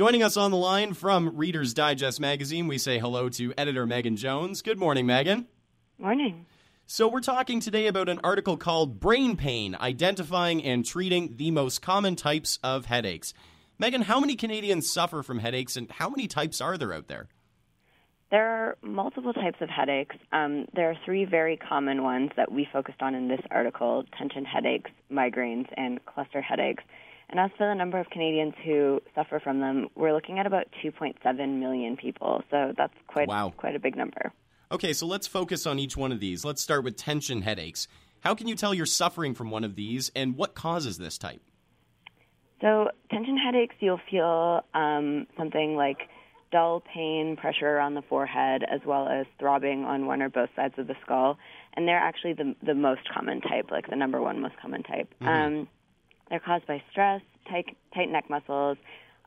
Joining us on the line from Reader's Digest magazine, we say hello to editor Megan Jones. Good morning, Megan. Morning. So, we're talking today about an article called Brain Pain Identifying and Treating the Most Common Types of Headaches. Megan, how many Canadians suffer from headaches and how many types are there out there? There are multiple types of headaches. Um, there are three very common ones that we focused on in this article tension headaches, migraines, and cluster headaches. And as for the number of Canadians who suffer from them, we're looking at about 2.7 million people. So that's quite, wow. quite a big number. Okay, so let's focus on each one of these. Let's start with tension headaches. How can you tell you're suffering from one of these, and what causes this type? So, tension headaches, you'll feel um, something like dull pain, pressure around the forehead, as well as throbbing on one or both sides of the skull. And they're actually the, the most common type, like the number one most common type. Mm-hmm. Um, they're caused by stress, tight, tight neck muscles,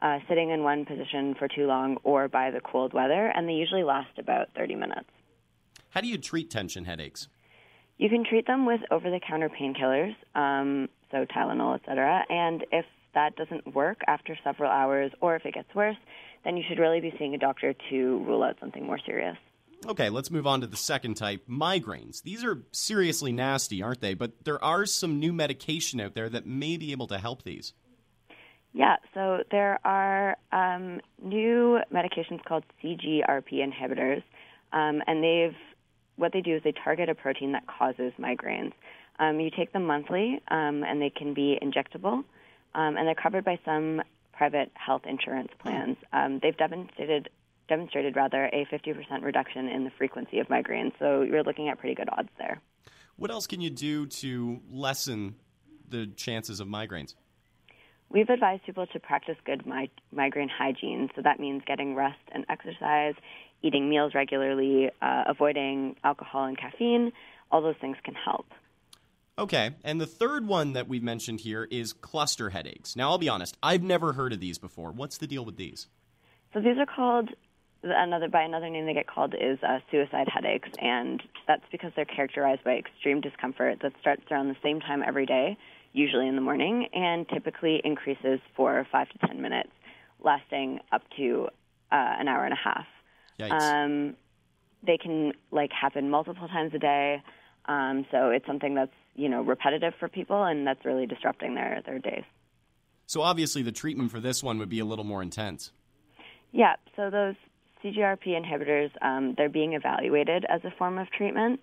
uh, sitting in one position for too long, or by the cold weather, and they usually last about 30 minutes. How do you treat tension headaches? You can treat them with over-the-counter painkillers, um, so Tylenol, etc. And if that doesn't work after several hours, or if it gets worse, then you should really be seeing a doctor to rule out something more serious. Okay, let's move on to the second type migraines. These are seriously nasty, aren't they? But there are some new medication out there that may be able to help these. Yeah, so there are um, new medications called CGRP inhibitors, um, and they've what they do is they target a protein that causes migraines. Um, you take them monthly, um, and they can be injectable, um, and they're covered by some private health insurance plans. Um, they've demonstrated demonstrated rather a 50% reduction in the frequency of migraines. So you're looking at pretty good odds there. What else can you do to lessen the chances of migraines? We've advised people to practice good mi- migraine hygiene. So that means getting rest and exercise, eating meals regularly, uh, avoiding alcohol and caffeine. All those things can help. Okay, and the third one that we've mentioned here is cluster headaches. Now, I'll be honest, I've never heard of these before. What's the deal with these? So these are called another by another name they get called is uh, suicide headaches, and that's because they're characterized by extreme discomfort that starts around the same time every day, usually in the morning, and typically increases for five to ten minutes, lasting up to uh, an hour and a half. Um, they can like happen multiple times a day, um, so it's something that's you know repetitive for people, and that's really disrupting their their days. So obviously, the treatment for this one would be a little more intense. Yeah, so those CGRP inhibitors, um, they're being evaluated as a form of treatment.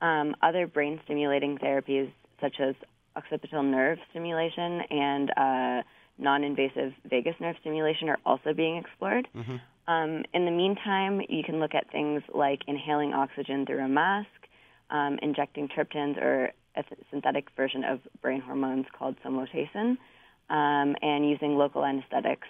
Um, other brain stimulating therapies, such as occipital nerve stimulation and uh, non invasive vagus nerve stimulation, are also being explored. Mm-hmm. Um, in the meantime, you can look at things like inhaling oxygen through a mask, um, injecting triptans or a synthetic version of brain hormones called somatotropin, um, and using local anesthetics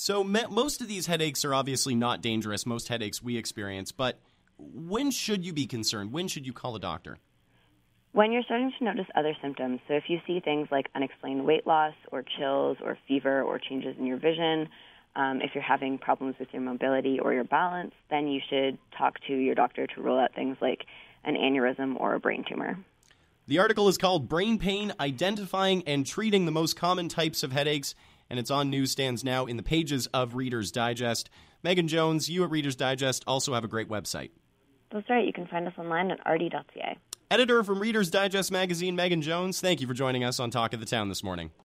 so me- most of these headaches are obviously not dangerous. Most headaches we experience, but when should you be concerned? When should you call a doctor? When you're starting to notice other symptoms. So if you see things like unexplained weight loss or chills or fever or changes in your vision, um, if you're having problems with your mobility or your balance, then you should talk to your doctor to rule out things like an aneurysm or a brain tumor. The article is called Brain Pain Identifying and Treating the Most Common Types of Headaches and it's on newsstands now in the pages of Reader's Digest. Megan Jones, you at Reader's Digest also have a great website. That's right. You can find us online at rd.ca. Editor from Reader's Digest magazine, Megan Jones, thank you for joining us on Talk of the Town this morning.